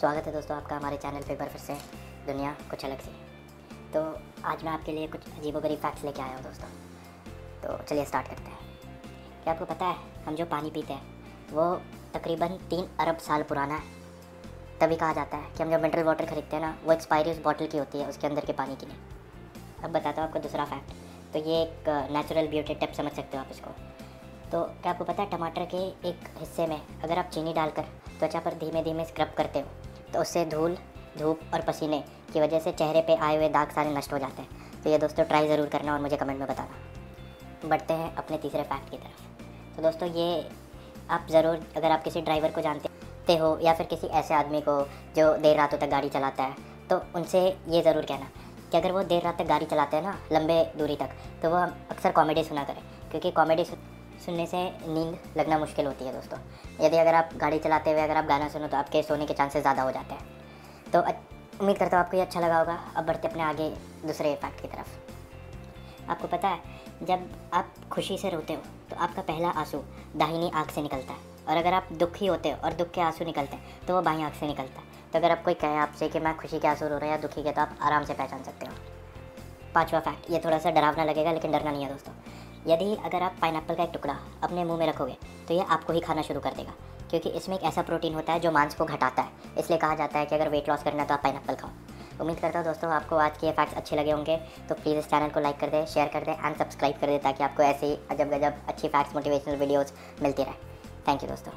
स्वागत है दोस्तों आपका हमारे चैनल पे एक बार फिर से। दुनिया कुछ अलग सी तो आज मैं आपके लिए कुछ अजीबोगरीब फैक्ट्स लेके आया हूँ दोस्तों। तो चलिए स्टार्ट करते हैं। क्या आपको पता है, हम जो पानी पीते हैं, वो तकरीबन तीन अरब साल पुराना है। तभी कहा जाता है कि हम जो मिनरल वाटर खरीदते हैं ना, वो एक्सपायरी उस बॉटल की होती है, उसके अंदर के पानी की नहीं। अब बताता हूँ आपको दूसरा फैक्ट तो ये एक नेचुरल ब्यूटी टिप समझ सकते हो आप इसको। तो क्या आपको पता है, टमाटर के एक हिस्से में अगर आप चीनी डालकर, त्वचा पर धीमे धीमे स्क्रब करते हो तो उससे धूल, धूप और पसीने की वजह से चेहरे पे आए हुए दाग सारे नष्ट हो जाते हैं। तो ये दोस्तों ट्राई ज़रूर करना और मुझे कमेंट में बताना। बढ़ते हैं अपने तीसरे फैक्ट की तरफ़। तो दोस्तों ये आप ज़रूर, अगर आप किसी ड्राइवर को जानते हो या फिर किसी ऐसे आदमी को जो देर रातों तक गाड़ी चलाता है तो उनसे ये ज़रूर कहना कि अगर वो देर रात तक गाड़ी चलाते हैं ना, लंबे दूरी तक तो वो अक्सर कॉमेडी सुना करें। क्योंकि कॉमेडी सुनने से नींद लगना मुश्किल होती है दोस्तों। यदि अगर आप गाड़ी चलाते हुए अगर आप गाना सुनो तो आपके सोने के चांसेस ज़्यादा हो जाते हैं। तो उम्मीद करता हूँ आपको ये अच्छा लगा होगा। अब बढ़ते अपने आगे दूसरे फैक्ट की तरफ़। आपको पता है, जब आप खुशी से रोते हो तो आपका पहला आँसू दाहिनी आँख से निकलता है। और अगर आप दुखी होते हो और दुख के आँसू निकलते हैं तो वो बाई आँख से निकलता है। तो अगर आप कोई कहे आपसे कि मैं खुशी के आँसू रो रहा हूँ या दुखी के तो आप आराम से पहचान सकते हो। पांचवा फैक्ट ये थोड़ा सा डरावना लगेगा, लेकिन डरना नहीं है दोस्तों। यदि अगर आप पाइन का एक टुकड़ा अपने मुँह में रखोगे तो ये आपको ही खाना शुरू कर देगा। क्योंकि इसमें एक ऐसा प्रोटीन होता है जो मांस को घटाता है। इसलिए कहा जाता है कि अगर वेट लॉस करना है तो आप पाइन खाओ। उम्मीद करता हूँ दोस्तों, आपको आज के फैक्ट्स अच्छे लगे होंगे। तो प्लीज़ इस चैनल को लाइक कर दें शेयर कर दें एंड सब्सक्राइब कर दें ताकि आपको ऐसे ही अजब गजब अच्छी फैक्ट्स मोटिवेशनल वीडियोज़ मिलती रहे। थैंक यू दोस्तों।